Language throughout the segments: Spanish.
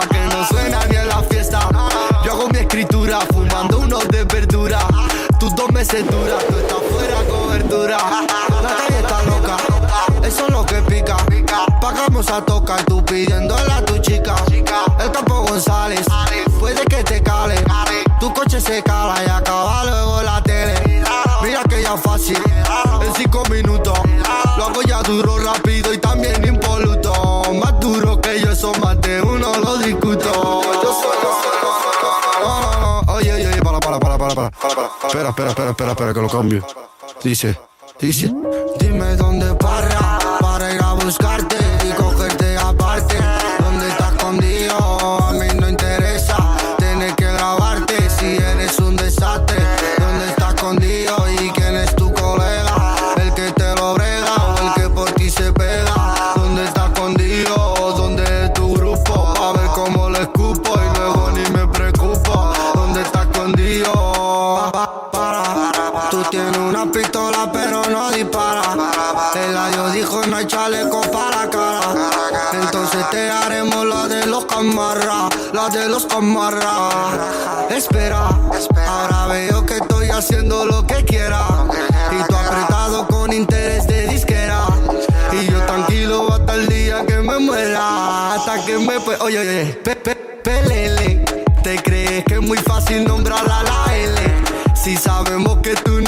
que no suena ni en la fiesta. Yo hago mi escritura. Fumando unos de verdura. Tus dos meses duras. Tú estás fuera cobertura. La calle está loca. Eso es lo que pica. Pagamos a tocar, tú pidiéndole a tu chica. El campo González, puede que te cale. Tu coche se cala y acaba luego la tele. Mira que ya fácil, en cinco minutos. Espera, espera, espera, espera, espera, que lo cambio. Dice, dice. Dime dónde para, para ir a buscarte de los camarras. Espera, ahora veo que estoy haciendo lo que quiera. Y tú apretado con interés de disquera. Y yo tranquilo hasta el día que me muera. Hasta que me pues, oye, oye, pe, pe, pelele. ¿Te crees que es muy fácil nombrar a la L? Si sabemos que tú no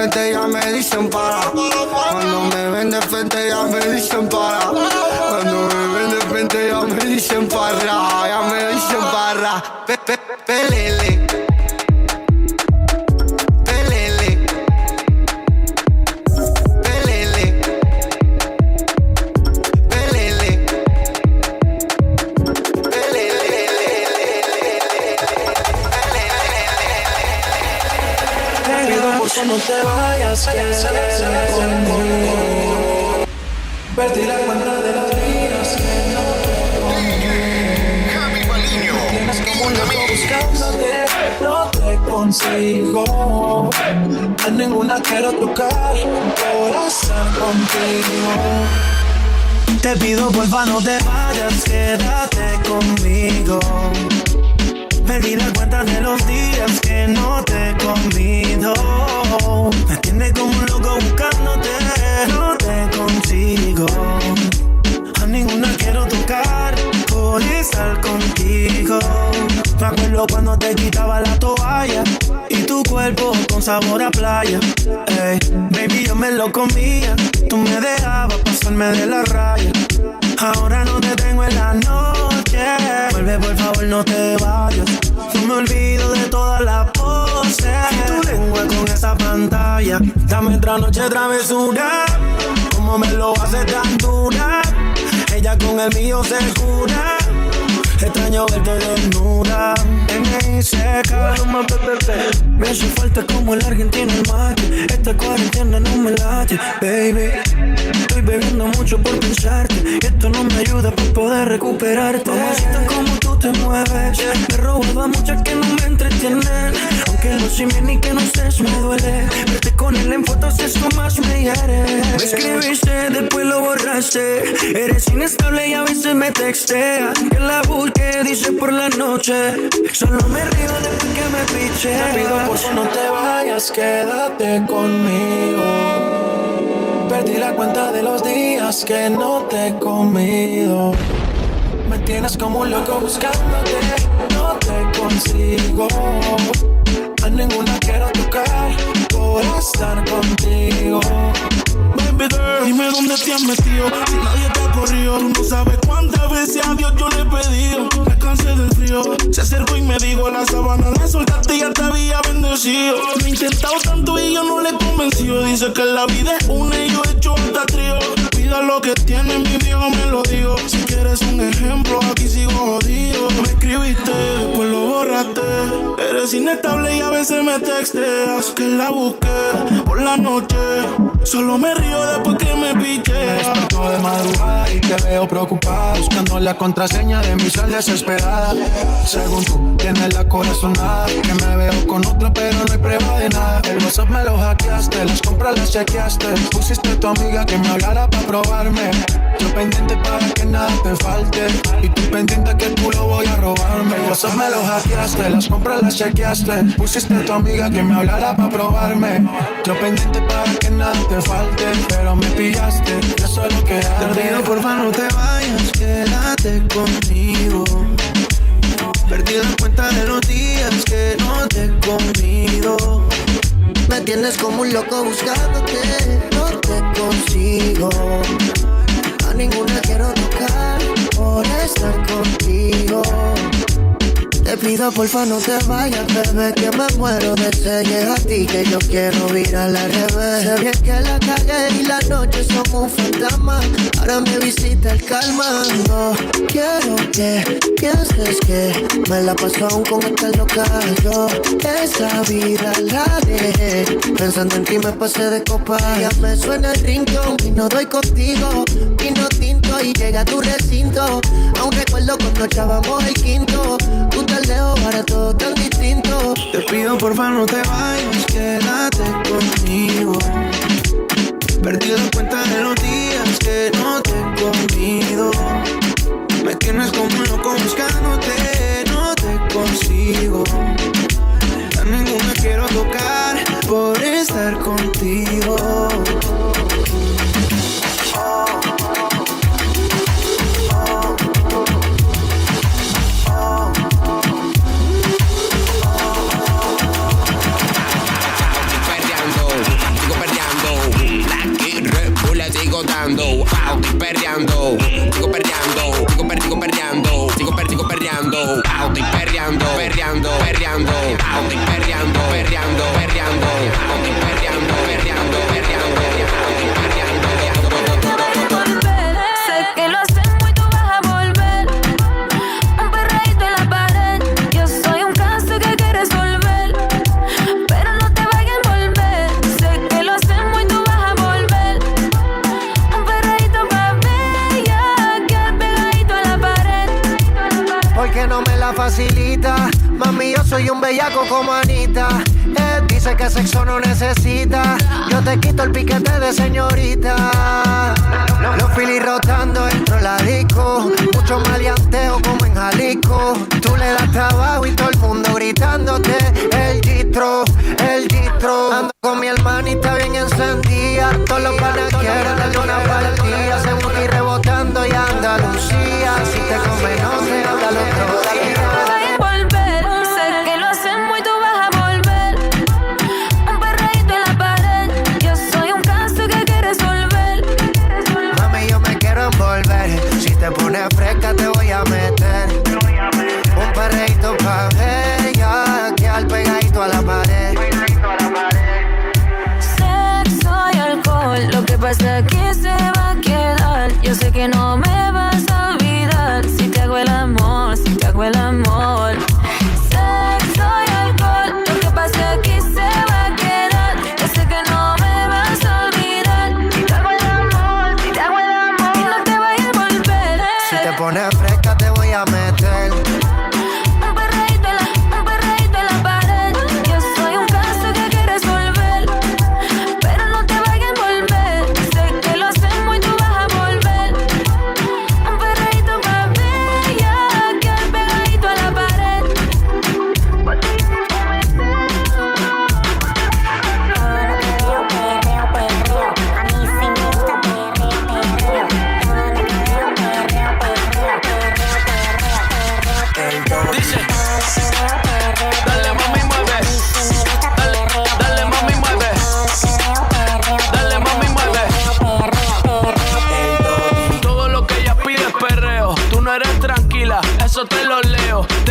frente ya me dicen para. Cuando me ven de frente ya me dicen para. Cuando me ven de frente ya me dicen para. Ya me dicen para. Pe, pe, pelele. Pelele. No te vayas, quédate conmigo. Perdí la cuenta de los días que no te Javi Baliño. Tienes como un loco buscándote, no te consigo. A ninguna quiero tocar estar contigo. Te pido porfa no te vayas, quédate conmigo. Perdí la cuenta de los días que no te he comido. Me tiene como un loco buscándote, no te consigo. A ninguna quiero tocar por estar contigo. Me acuerdo cuando te quitaba la toalla y tu cuerpo con sabor a playa. Ey, baby, yo me lo comía. Tú me dejabas pasarme de la raya. Ahora no te tengo en la noche. Vuelve, por favor, no te vayas. No me olvido de todas las poses. Y tu lengua con esa pantalla. Dame otra noche travesura. Como me lo hace tan dura. Ella con el mío se cura. Extraño verte desnuda En seca. Me hace falta como el argentino el mate. Esta cuarentena no me late Baby. Estoy bebiendo mucho por pensarte. Y esto no me ayuda para poder recuperarte. Mamacita como tú te mueves Me robaba muchas que no me entretienen. Aunque sé bien ni que no sé me duele. Verte con él en fotos esto más me hiere Me escribiste, después lo borraste. Eres inestable y a veces me texteas Que la busque, dice por la noche. Solo me río después que me piche. Te pido por favor no te vayas, quédate conmigo. Perdí la cuenta de los días que no te he comido. Me tienes como un loco buscándote, no te consigo. A ninguna quiero tocar por estar contigo Dime dónde te has metido, si nadie te ha corrido. Tú no sabes cuántas veces a Dios yo le he pedido. Me cansé del frío, se acercó y me dijo: La sabana la soltaste y ya te había bendecido. Me he intentado tanto y yo no le he convencido. Dice que la vida es una y yo he hecho hasta trío. Pida lo que tiene, mi viejo me lo digo. Si quieres un ejemplo, aquí sigo jodido. Me escribiste. Eres inestable y a veces me texteas. Que la busqué por la noche. Solo me río después que me piche. Me de madrugada y te veo preocupada. Buscando la contraseña de mi sal desesperada. Según tú, tienes la corazonada. Que me veo con otra, pero no hay prueba de nada. El WhatsApp me lo hackeaste, las compras las chequeaste. Pusiste a tu amiga que me hablara para probarme. Yo pendiente para que nada te falte. Y tú pendiente que tú lo voy a robarme. WhatsApp me lo hackeaste, las compras las chequeaste. Pusiste a tu amiga que me hablara para probarme. Yo pendiente para que nada te falte, pero me pillaste, eso es lo que Te pido porfa no te vayas, quédate conmigo. Perdido en cuenta de los días que no te he comido. Me tienes como un loco buscándote, no te consigo. Pido porfa no te vayas, bebé, que me muero de sed. a ti que yo quiero ir a la revés. Sé bien que la cagué y la noche somos un fantasma. Ahora me visita el calma. No quiero que pienses que me la paso aún con este local. Yo esa vida la dejé. Pensando en ti me pasé de copa. Ya me suena el rincón y no doy contigo. no tinto y llega a tu recinto. Aún recuerdo cuando echábamos el quinto. Te leo para todo tan distinto. Te pido porfa no te vayas, quédate conmigo. Perdido en cuenta de los días como Anita. Él dice que sexo no necesita. Yo te quito el piquete de señorita. Los filis rotando dentro de la disco. Mucho maleanteo como en Jalisco. Tú le das trabajo y todo el mundo gritándote. El distro, el distro. Ando con mi hermanita bien encendida. Todos los panas pones fresca te voy a meter.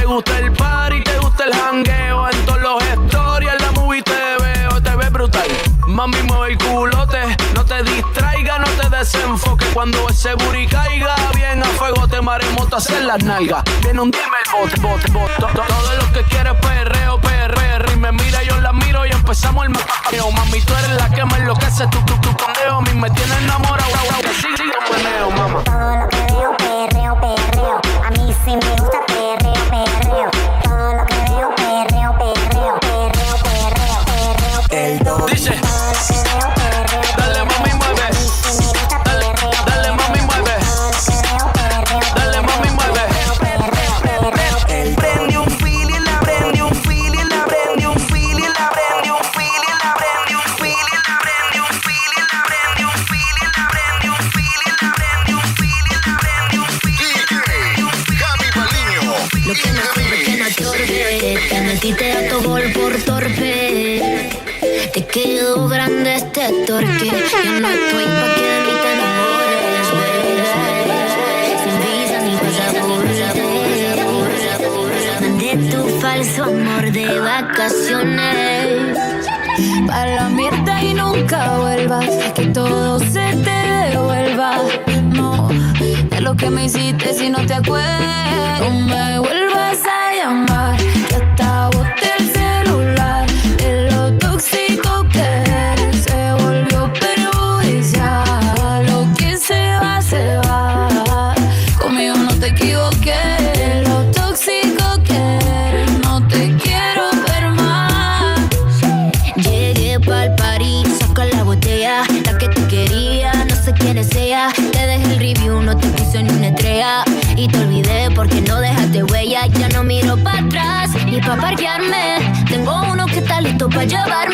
Te gusta el party, te gusta el jangueo. En todos los stories, en la movie te veo, te ves brutal. Mami, mueve el culote, no te distraiga, no te desenfoque. Cuando ese booty caiga, bien a fuego te maremotas en las nalgas. Viene un dime el bote, bote, bote. Todo lo que quieres perreo, perreo. Y me mira, yo la miro y empezamos el maqueo. Mami, tú eres la que me enloquece, tú, tú, tú, condeo. A mí me tiene enamorado, wow, wow, sí, sí, mamá. Todo lo que veo, perreo, perreo. A mí sí me gusta vacaciones. Para la mierda y nunca vuelvas. Que todo se te devuelva. No, de lo que me hiciste si no te acuerdas. No me vuelvas a llamar. but your body?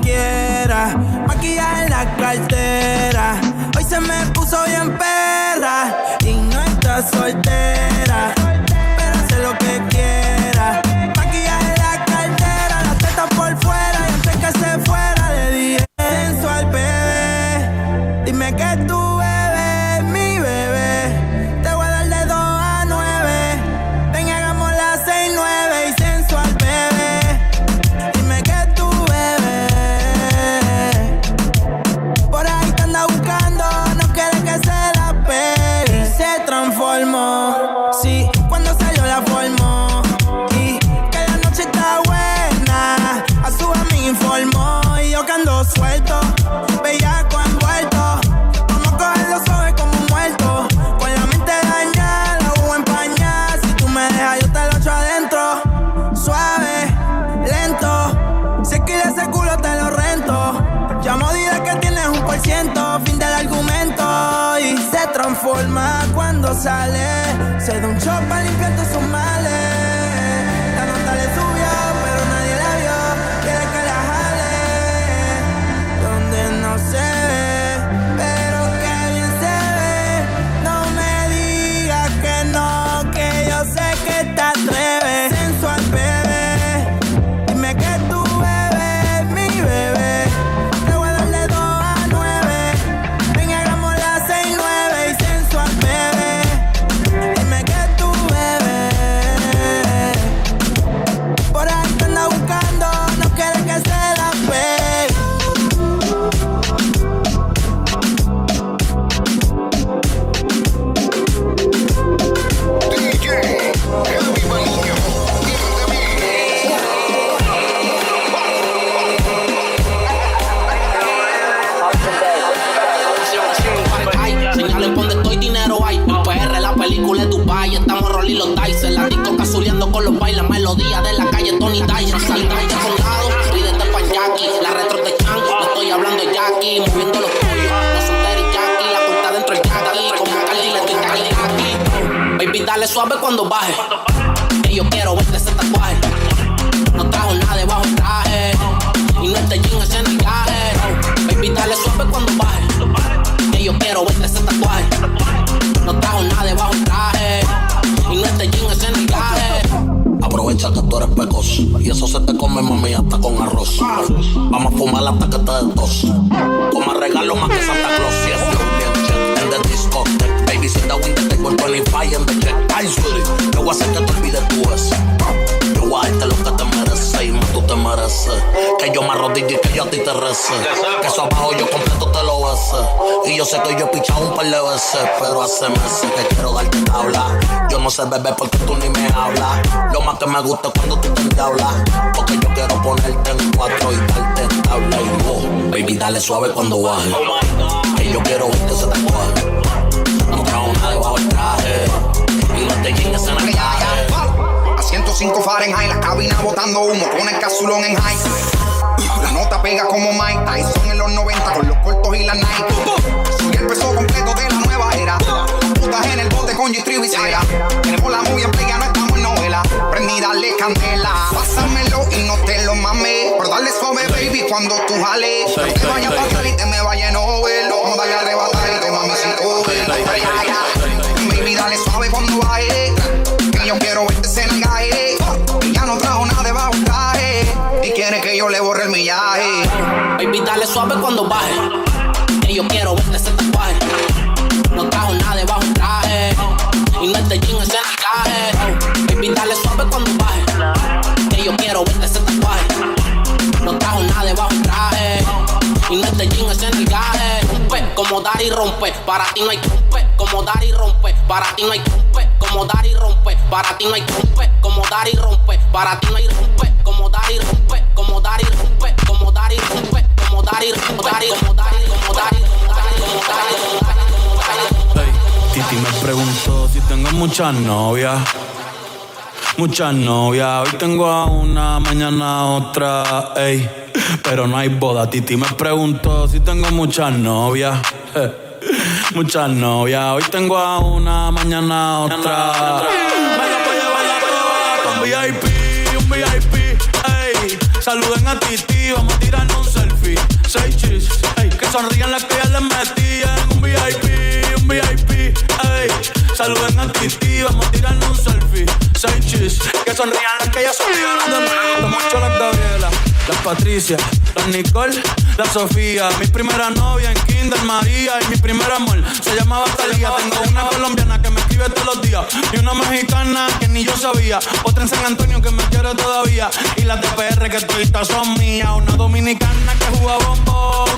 Quiera. Maquillaje en la cartera. Hoy se me puso bien perra. Y no está soltera, cuando salió la formó. Sale. Se da un shot para limpiarte sus Moviendo los no son Terry Jackie. La corta dentro del. Como Cardi le Jackie. Baby, dale suave cuando baje. Yo quiero. Que tú eres y eso se te come mami hasta con arroz. Vamos a fumar hasta que te des dos. Toma regalo más que Santa Claus. Yes. En the discotheque, baby, sit down in the table, 25 en the check. Ay, sweetie, yo voy a hacer que te olvides tú eso. Yo voy a darte lo que te mereces y más tú te mereces. Que yo me arrodille y que yo a ti te rece. Que eso abajo yo completo te. Y yo sé que yo he pichado un par de veces, pero hace meses que quiero darte tabla. Yo no sé beber porque tú ni me hablas. Lo más que me gusta es cuando tú te entablas. Porque yo quiero ponerte en cuatro y darte tabla y no. Baby, dale suave cuando baje. Que yo quiero verte ese tatuaje. No trajo nada debajo del traje. Y no te llegues en el A 105 Fahrenheit, la cabina botando humo con el casulón en high. Nota pega como Mike Tyson en los 90 con los cortos y la Nike. Soy el peso completo de la nueva era. Putas en el bote con visera. Tenemos la movie en play, ya no estamos en novela. Prendí, dale candela. Pásamelo y no te lo mames. Por darle suave, baby, cuando tú jales. No te vayas a pasar y te me vayas en. Vamos a darle arrebatar y te mami si Baby, suave cuando baje. Que yo quiero verte ese tatuaje. No trajo nada debajo del traje. Y no este jean ese nalgaje. Baby, dale suave cuando baje. Que yo quiero verte ese tatuaje. No trajo nada debajo del traje. Y no es de jean, es gaje. Rompe, como dar y rompe. Para ti no hay rompe, como dar y rompe. Para ti no hay rompe, como dar y rompe. Para ti no hay rompe, como dar y rompe. Para ti no hay rompe, como dar y rompe. Como dar y rompe, como dar y rompe. Como como. Como como dar y rompe. Titi me preguntó si tengo muchas novias. Muchas novias, hoy tengo a una, mañana otra, ey. Pero no hay boda. Titi me preguntó si tengo muchas novias. Muchas novias, hoy tengo a una, mañana otra. Me la voy a llevar un VIP, un VIP, ey. Saluden a Titi, vamos a tirarnos. Seis chis, ey. Que sonrían las que ya les metían. Un VIP, un VIP, ey. Saluden a Titi, vamos a un selfie. Seis chis, que sonrían las que ya sonrían. Lo mucho las Gabriela, las Patricia, las Nicole, la Sofía. Mi primera novia en Kinder María y mi primer amor se llamaba Talía. Tengo una colombiana que me escribe todos los días y una mexicana que ni yo sabía. Otra en San Antonio que me quiere todavía y las de que todavía son mías. Una dominicana que juega bombón,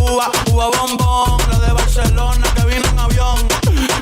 uva bombón. La de Barcelona que vino en avión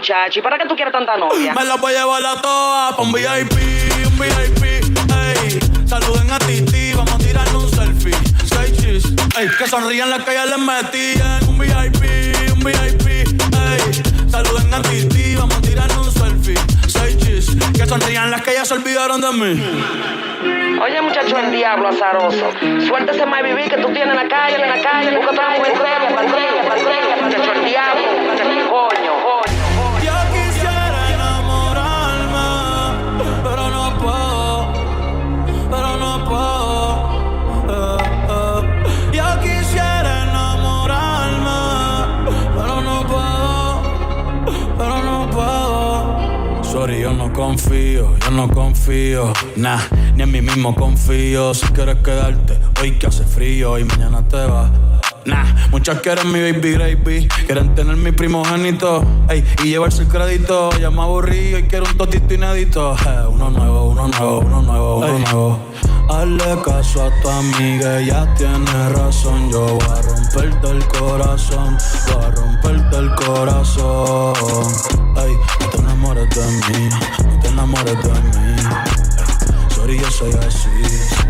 Muchacho, ¿y para qué tú quieres tanta novia? Me la voy a llevar a todas pa' un VIP, un VIP, ey. Saluden a Titi, vamos a tirarle un selfie. Seis chis, ey. Que sonrían las que ya les metían. Un VIP, un VIP, ey. Saluden a Titi, vamos a tirarle un selfie. Seis chis, que sonrían las que ya se olvidaron de mí. Oye, muchacho, el diablo azaroso. Suéltese más vivir que tú tienes en la calle, en la calle. Busca otra mujer Sorry, yo no confío, yo no confío, nah, ni en mí mismo confío. Si quieres quedarte, hoy que hace frío y mañana te vas. Nah, muchas quieren mi baby gravy, quieren tener mi primogénito, ey, y llevarse el crédito. Ya me aburrí y quiero un totito inédito. Eh, uno nuevo, uno nuevo, uno nuevo, uno nuevo. Hazle caso a tu amiga, ella tiene razón. Yo voy a romperte el corazón, voy a romperte el corazón. Ey, no te enamores de mí, no te enamores de mí. Sorry, yo soy así.